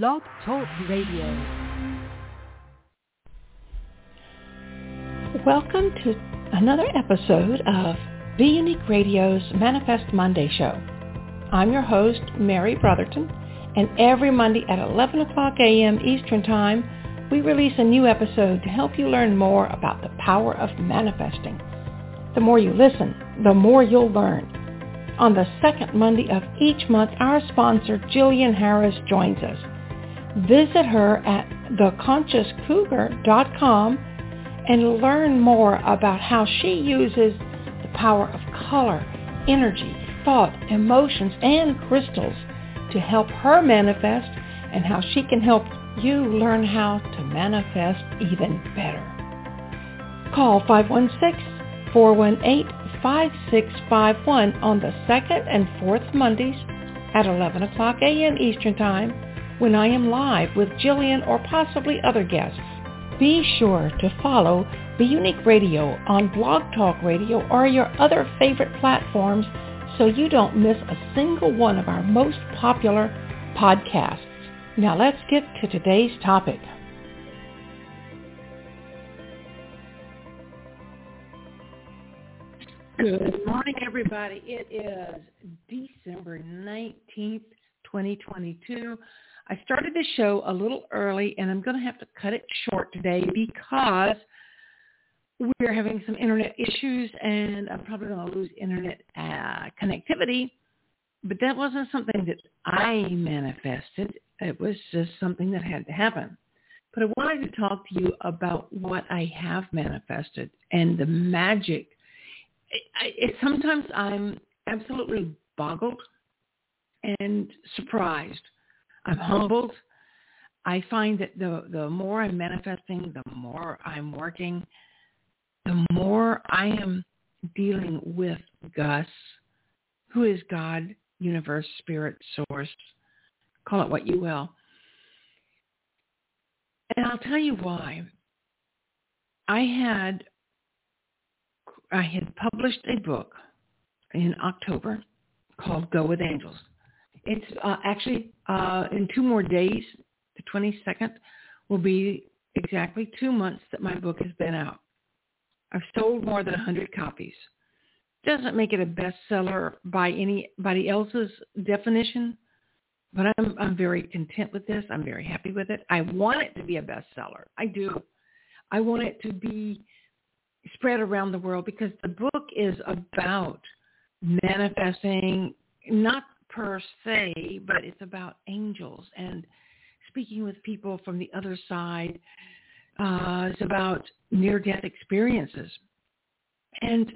Blog Talk Radio. Welcome to another episode of Be Unique Radio's Manifest Monday show. I'm your host, Mary Brotherton, and every Monday at 11 o'clock a.m. Eastern Time, we release a new episode to help you learn more about the power of manifesting. The more you listen, the more you'll learn. On the second Monday of each month, our sponsor, Jillian Harris, joins us. Visit her at theconsciouscougar.com and learn more about how she uses the power of color, energy, thought, emotions, and crystals to help her manifest and how she can help you learn how to manifest even better. Call 516-418-5651 on the second and fourth Mondays at 11 o'clock a.m. Eastern Time when I am live with Jillian or possibly other guests. Be sure to follow Be Unique Radio on Blog Talk Radio or your other favorite platforms so you don't miss a single one of our most popular podcasts. Now let's get to today's topic. Good morning, everybody. It is December 19th, 2022. I started the show a little early, and I'm going to have to cut it short today because we're having some internet issues, and I'm probably going to lose internet uh, connectivity. But that wasn't something that I manifested. It was just something that had to happen. But I wanted to talk to you about what I have manifested and the magic. It, it, sometimes I'm absolutely boggled and surprised I'm humbled. I find that the the more I'm manifesting, the more I'm working, the more I am dealing with Gus, who is God, universe, spirit, source, call it what you will. And I'll tell you why. I had I had published a book in October called Go with Angels. It's uh, actually uh, in two more days, the 22nd, will be exactly two months that my book has been out. I've sold more than 100 copies. Doesn't make it a bestseller by anybody else's definition, but I'm, I'm very content with this. I'm very happy with it. I want it to be a bestseller. I do. I want it to be spread around the world because the book is about manifesting not per se, but it's about angels and speaking with people from the other side. Uh, it's about near-death experiences. And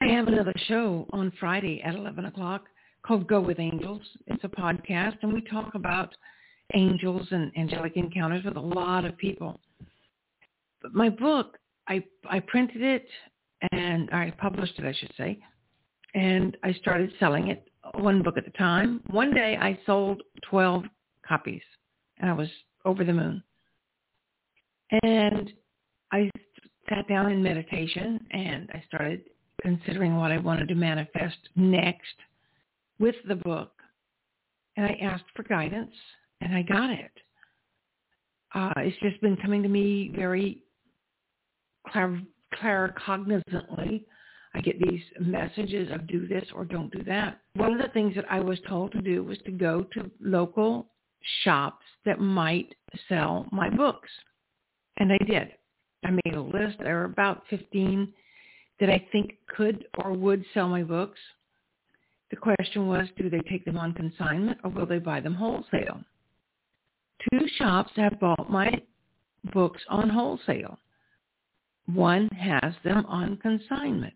I have another show on Friday at 11 o'clock called Go With Angels. It's a podcast, and we talk about angels and angelic encounters with a lot of people. But my book, I, I printed it and I published it, I should say, and I started selling it one book at a time. One day I sold 12 copies and I was over the moon. And I sat down in meditation and I started considering what I wanted to manifest next with the book. And I asked for guidance and I got it. Uh, it's just been coming to me very clar- claircognizantly I get these messages of do this or don't do that. One of the things that I was told to do was to go to local shops that might sell my books. And I did. I made a list. There were about 15 that I think could or would sell my books. The question was, do they take them on consignment or will they buy them wholesale? Two shops have bought my books on wholesale. One has them on consignment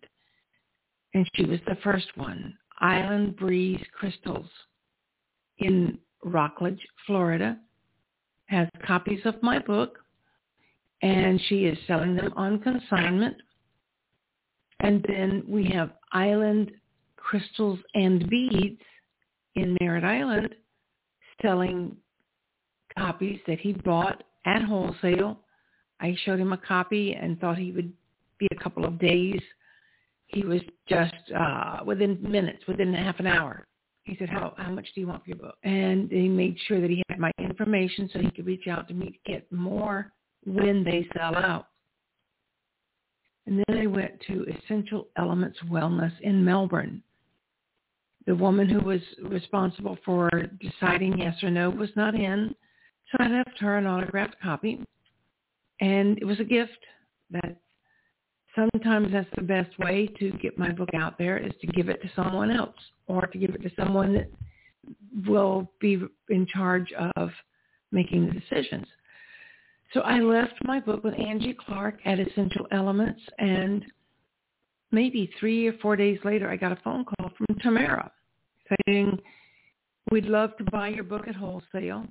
and she was the first one. Island Breeze Crystals in Rockledge, Florida, has copies of my book, and she is selling them on consignment. And then we have Island Crystals and Beads in Merritt Island selling copies that he bought at wholesale. I showed him a copy and thought he would be a couple of days he was just uh, within minutes, within half an hour. he said, how, how much do you want for your book? And he made sure that he had my information so he could reach out to me to get more when they sell out. And then I went to Essential Elements Wellness in Melbourne. The woman who was responsible for deciding yes or no was not in, so I left her an autographed copy. And it was a gift that sometimes that's the best way to get my book out there is to give it to someone else or to give it to someone that will be in charge of making the decisions. So I left my book with Angie Clark at Essential Elements and maybe three or four days later I got a phone call from Tamara saying, we'd love to buy your book at wholesale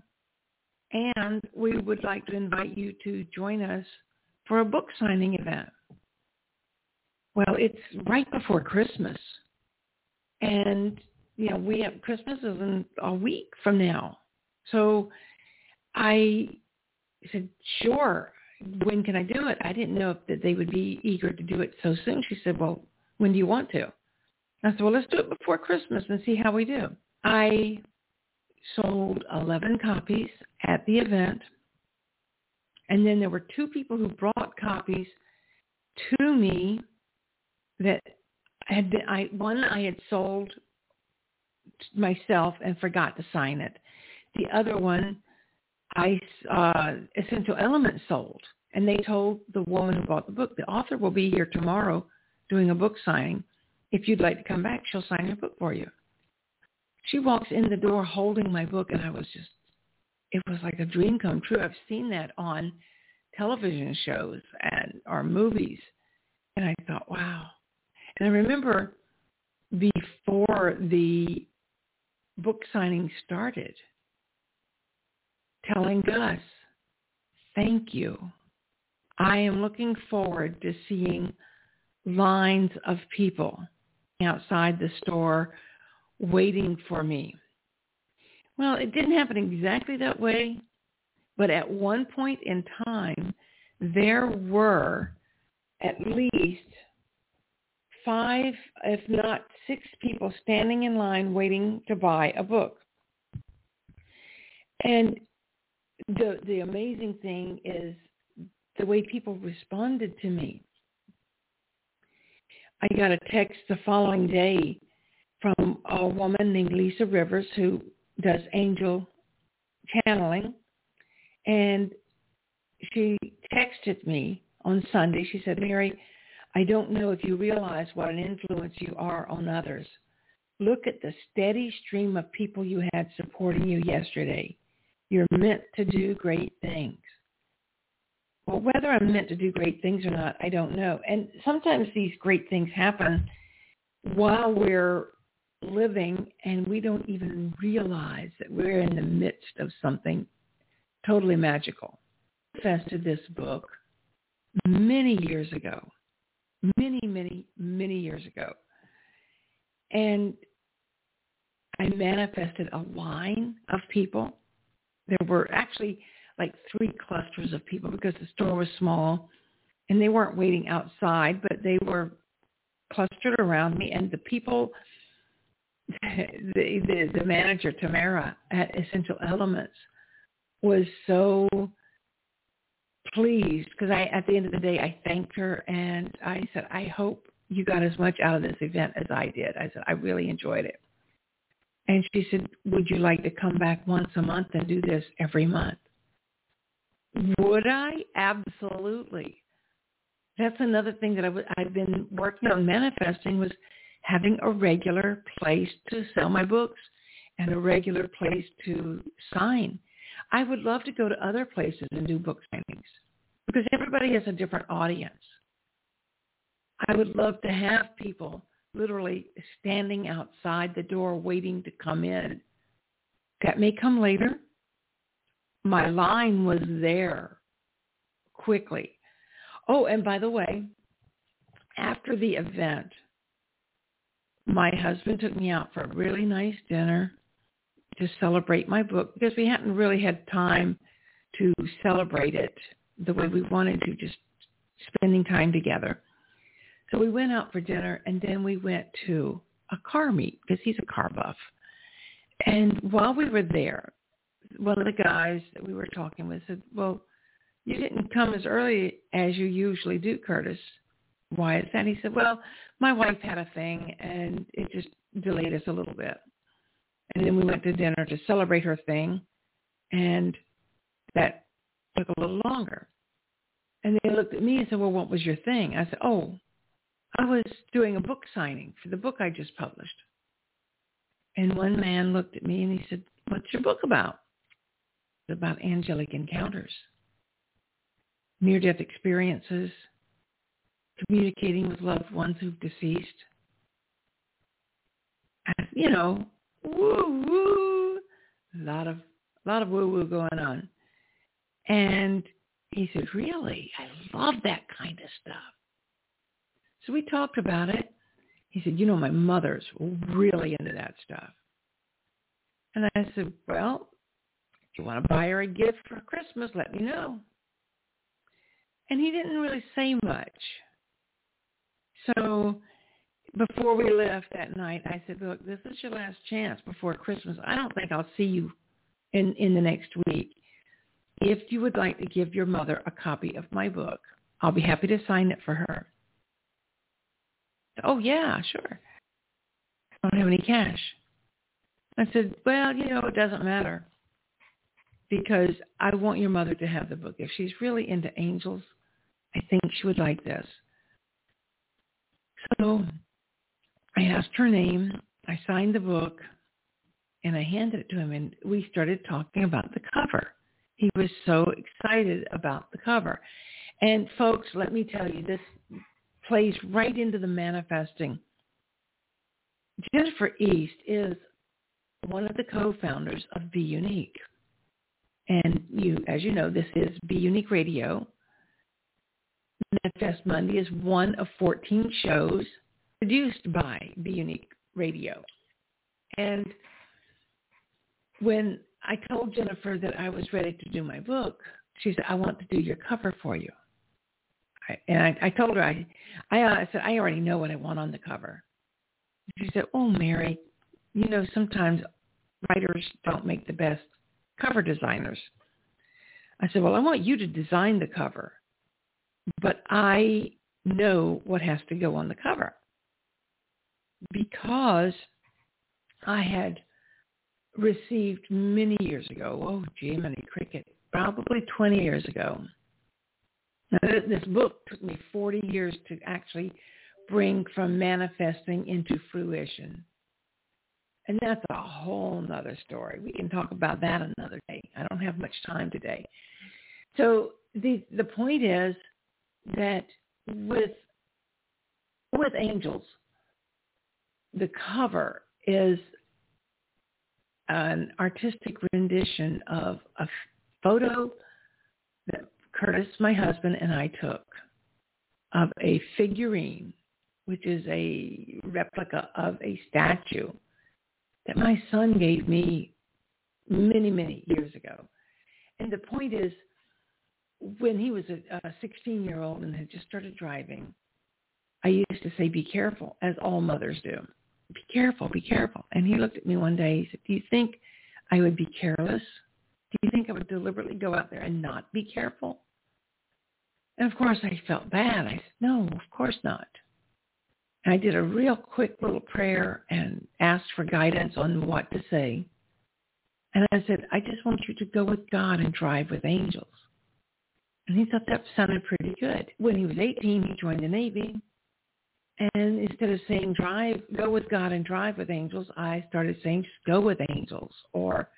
and we would like to invite you to join us for a book signing event. Well, it's right before Christmas. And, you know, we have Christmas is in a week from now. So I said, sure. When can I do it? I didn't know if that they would be eager to do it so soon. She said, well, when do you want to? I said, well, let's do it before Christmas and see how we do. I sold 11 copies at the event. And then there were two people who brought copies to me that had been, I, one I had sold myself and forgot to sign it. The other one, I, uh, Essential Elements sold. And they told the woman who bought the book, the author will be here tomorrow doing a book signing. If you'd like to come back, she'll sign your book for you. She walks in the door holding my book and I was just, it was like a dream come true. I've seen that on television shows and or movies. And I thought, wow, and I remember before the book signing started, telling Gus, thank you. I am looking forward to seeing lines of people outside the store waiting for me. Well, it didn't happen exactly that way, but at one point in time, there were at least five, if not six people standing in line waiting to buy a book. And the the amazing thing is the way people responded to me. I got a text the following day from a woman named Lisa Rivers who does angel channeling and she texted me on Sunday. She said, Mary, I don't know if you realize what an influence you are on others. Look at the steady stream of people you had supporting you yesterday. You're meant to do great things. Well, whether I'm meant to do great things or not, I don't know. And sometimes these great things happen while we're living and we don't even realize that we're in the midst of something totally magical. I manifested this book many years ago many, many, many years ago. And I manifested a line of people. There were actually like three clusters of people because the store was small and they weren't waiting outside, but they were clustered around me and the people the the, the manager Tamara at Essential Elements was so pleased because I, at the end of the day, I thanked her and I said, I hope you got as much out of this event as I did. I said, I really enjoyed it. And she said, would you like to come back once a month and do this every month? Would I? Absolutely. That's another thing that I w- I've been working on manifesting was having a regular place to sell my books and a regular place to sign. I would love to go to other places and do book signings because everybody has a different audience. I would love to have people literally standing outside the door waiting to come in. That may come later. My line was there quickly. Oh, and by the way, after the event, my husband took me out for a really nice dinner to celebrate my book because we hadn't really had time to celebrate it the way we wanted to, just spending time together. So we went out for dinner and then we went to a car meet because he's a car buff. And while we were there, one of the guys that we were talking with said, well, you didn't come as early as you usually do, Curtis. Why is that? He said, well, my wife had a thing and it just delayed us a little bit. And then we went to dinner to celebrate her thing and that took a little longer. And they looked at me and said, well, what was your thing? I said, oh, I was doing a book signing for the book I just published. And one man looked at me and he said, what's your book about? It's about angelic encounters, near-death experiences, communicating with loved ones who've deceased. And, you know, woo woo, a lot of a lot of woo woo going on. And he said, really? I love that kind of stuff. So we talked about it. He said, you know, my mother's really into that stuff. And I said, well, if you want to buy her a gift for Christmas, let me know. And he didn't really say much. So before we left that night, I said, look, this is your last chance before Christmas. I don't think I'll see you in, in the next week. If you would like to give your mother a copy of my book, I'll be happy to sign it for her. Oh, yeah, sure. I don't have any cash. I said, well, you know, it doesn't matter because I want your mother to have the book. If she's really into angels, I think she would like this. So I asked her name. I signed the book and I handed it to him and we started talking about the cover. He was so excited about the cover. And folks, let me tell you, this plays right into the manifesting. Jennifer East is one of the co-founders of Be Unique. And you, as you know, this is Be Unique Radio. Manifest Monday is one of 14 shows produced by Be Unique Radio. And when I told Jennifer that I was ready to do my book, she said, I want to do your cover for you. I, and I, I told her, I, I, uh, I said, I already know what I want on the cover. She said, oh, Mary, you know, sometimes writers don't make the best cover designers. I said, well, I want you to design the cover, but I know what has to go on the cover because I had received many years ago, oh, gee, many Cricket, probably 20 years ago. This book took me 40 years to actually bring from manifesting into fruition. And that's a whole nother story. We can talk about that another day. I don't have much time today. So the the point is that with with angels, the cover is an artistic rendition of a photo that Curtis, my husband, and I took of a figurine, which is a replica of a statue that my son gave me many, many years ago. And the point is, when he was a 16-year-old and had just started driving, I used to say, be careful, as all mothers do. Be careful, be careful. And he looked at me one day, he said, do you think I would be careless? Do you think I would deliberately go out there and not be careful? And of course I felt bad. I said, no, of course not. And I did a real quick little prayer and asked for guidance on what to say. And I said, I just want you to go with God and drive with angels. And he thought that sounded pretty good. When he was 18, he joined the Navy. And instead of saying drive, go with God and drive with angels, I started saying just go with angels or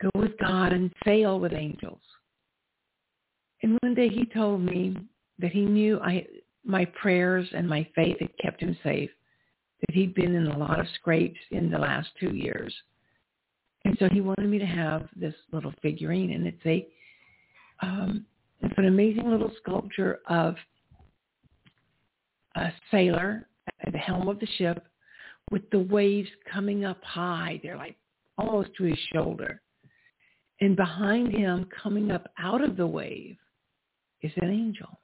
go with God and sail with angels. And one day he told me that he knew I my prayers and my faith had kept him safe, that he'd been in a lot of scrapes in the last two years. And so he wanted me to have this little figurine, and it's a um, it's an amazing little sculpture of a sailor at the helm of the ship with the waves coming up high. They're like almost to his shoulder. And behind him, coming up out of the wave, is an angel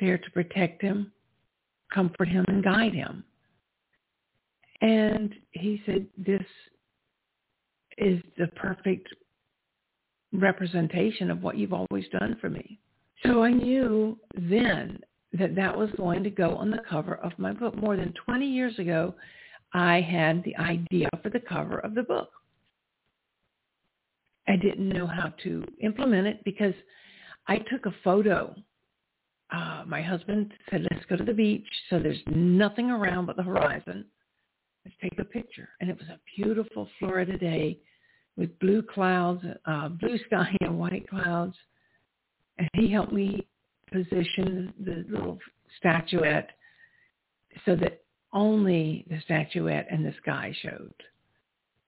there to protect him, comfort him, and guide him. And he said, this is the perfect representation of what you've always done for me. So I knew then that that was going to go on the cover of my book. More than 20 years ago, I had the idea for the cover of the book. I didn't know how to implement it because I took a photo. Uh, my husband said, let's go to the beach. So there's nothing around but the horizon. Let's take a picture. And it was a beautiful Florida day with blue clouds, uh, blue sky and white clouds. And he helped me position the little statuette so that only the statuette and the sky showed.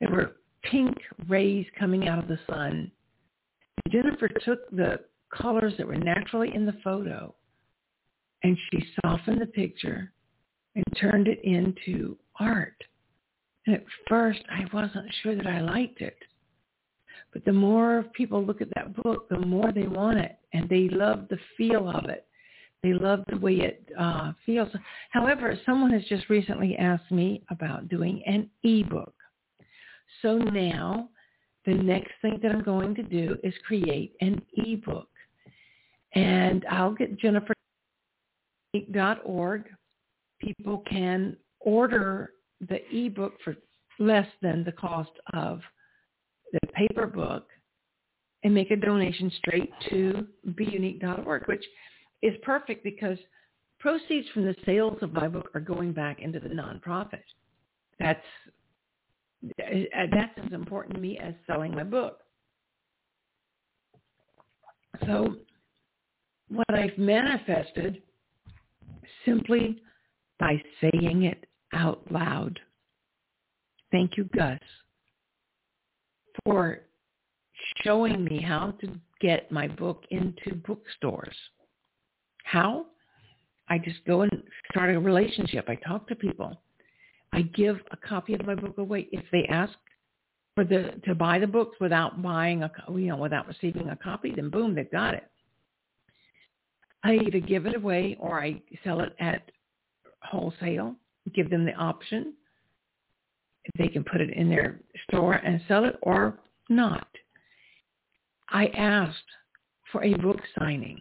There were pink rays coming out of the sun. Jennifer took the colors that were naturally in the photo and she softened the picture and turned it into art. And at first I wasn't sure that I liked it. But the more people look at that book, the more they want it and they love the feel of it. They love the way it uh, feels. However, someone has just recently asked me about doing an ebook. So now the next thing that I'm going to do is create an ebook. And I'll get jennifer.org. People can order the ebook for less than the cost of the paper book and make a donation straight to beunique.org, which is perfect because proceeds from the sales of my book are going back into the nonprofit. That's uh, that's as important to me as selling my book. So what I've manifested simply by saying it out loud. Thank you, Gus, for showing me how to get my book into bookstores. How? I just go and start a relationship. I talk to people. I give a copy of my book away if they ask for the to buy the books without buying a you know without receiving a copy. Then boom, they've got it. I either give it away or I sell it at wholesale. Give them the option. They can put it in their store and sell it or not. I asked for a book signing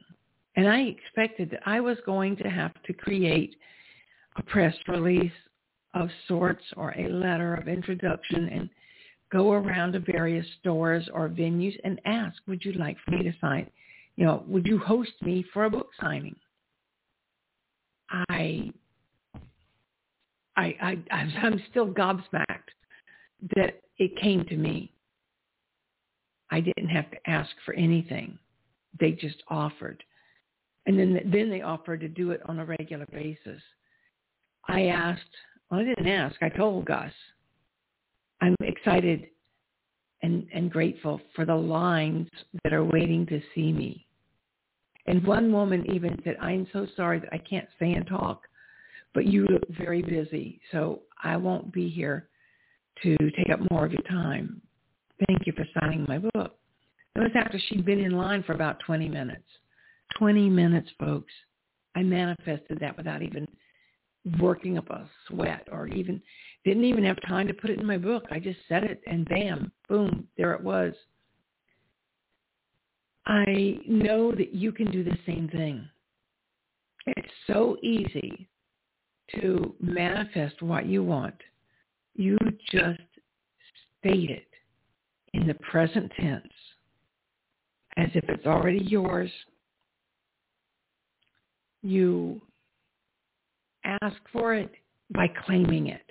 and I expected that I was going to have to create a press release of sorts or a letter of introduction and go around to various stores or venues and ask, would you like for me to sign? You know, would you host me for a book signing? I, I, I, I'm still gobsmacked that it came to me. I didn't have to ask for anything. They just offered. And then, then they offered to do it on a regular basis. I asked, well, I didn't ask. I told Gus. I'm excited and, and grateful for the lines that are waiting to see me. And one woman even said, I'm so sorry that I can't stay and talk, but you look very busy, so I won't be here to take up more of your time. Thank you for signing my book. It was after she'd been in line for about 20 minutes. 20 minutes, folks. I manifested that without even working up a sweat or even didn't even have time to put it in my book. I just said it and bam, boom, there it was. I know that you can do the same thing. It's so easy to manifest what you want. You just state it in the present tense as if it's already yours you ask for it by claiming it.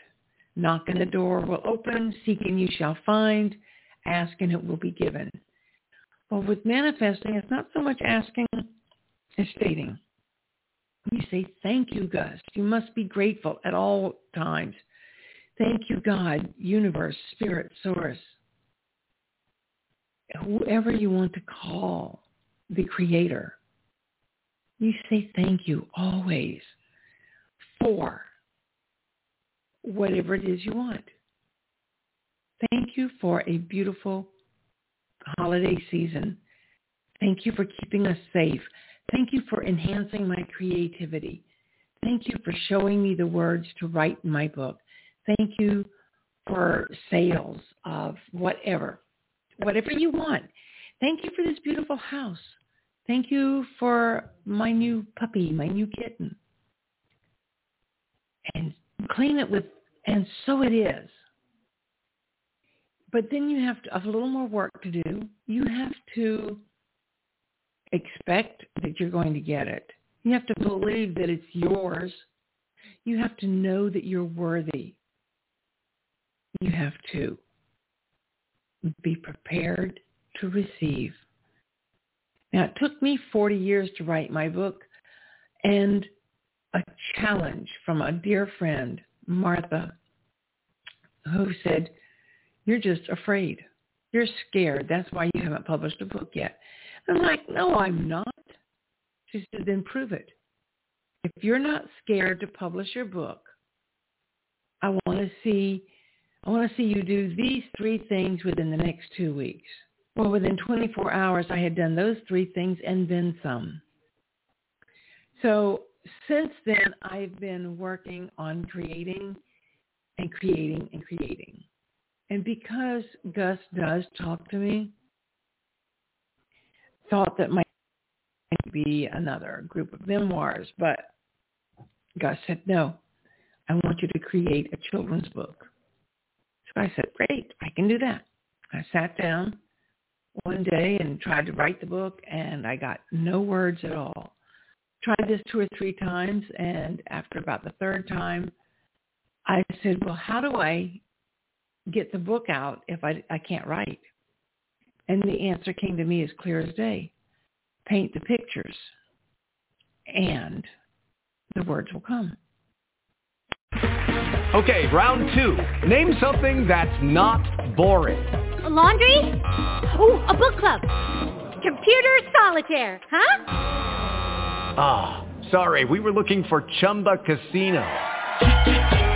Knock and the door will open, seek and you shall find, ask and it will be given. Well, with manifesting, it's not so much asking as stating. You say, thank you, Gus. You must be grateful at all times. Thank you, God, universe, spirit, source. Whoever you want to call the creator you say thank you always for whatever it is you want. Thank you for a beautiful holiday season. Thank you for keeping us safe. Thank you for enhancing my creativity. Thank you for showing me the words to write my book. Thank you for sales of whatever, whatever you want. Thank you for this beautiful house. Thank you for my new puppy, my new kitten. And clean it with, and so it is. But then you have to, a little more work to do. You have to expect that you're going to get it. You have to believe that it's yours. You have to know that you're worthy. You have to be prepared to receive. Now, it took me 40 years to write my book and a challenge from a dear friend, Martha, who said, you're just afraid. You're scared. That's why you haven't published a book yet. I'm like, no, I'm not. She said, then prove it. If you're not scared to publish your book, I want to see, I want to see you do these three things within the next two weeks. Well, within 24 hours, I had done those three things and then some. So since then, I've been working on creating and creating and creating. And because Gus does talk to me, thought that might be another group of memoirs, but Gus said, no, I want you to create a children's book. So I said, great, I can do that. I sat down one day and tried to write the book and I got no words at all. Tried this two or three times and after about the third time, I said, well, how do I get the book out if I, I can't write? And the answer came to me as clear as day. Paint the pictures and the words will come. Okay, round two. Name something that's not boring. A laundry? Ooh, a book club. Computer solitaire, huh? Ah, oh, sorry, we were looking for Chumba Casino.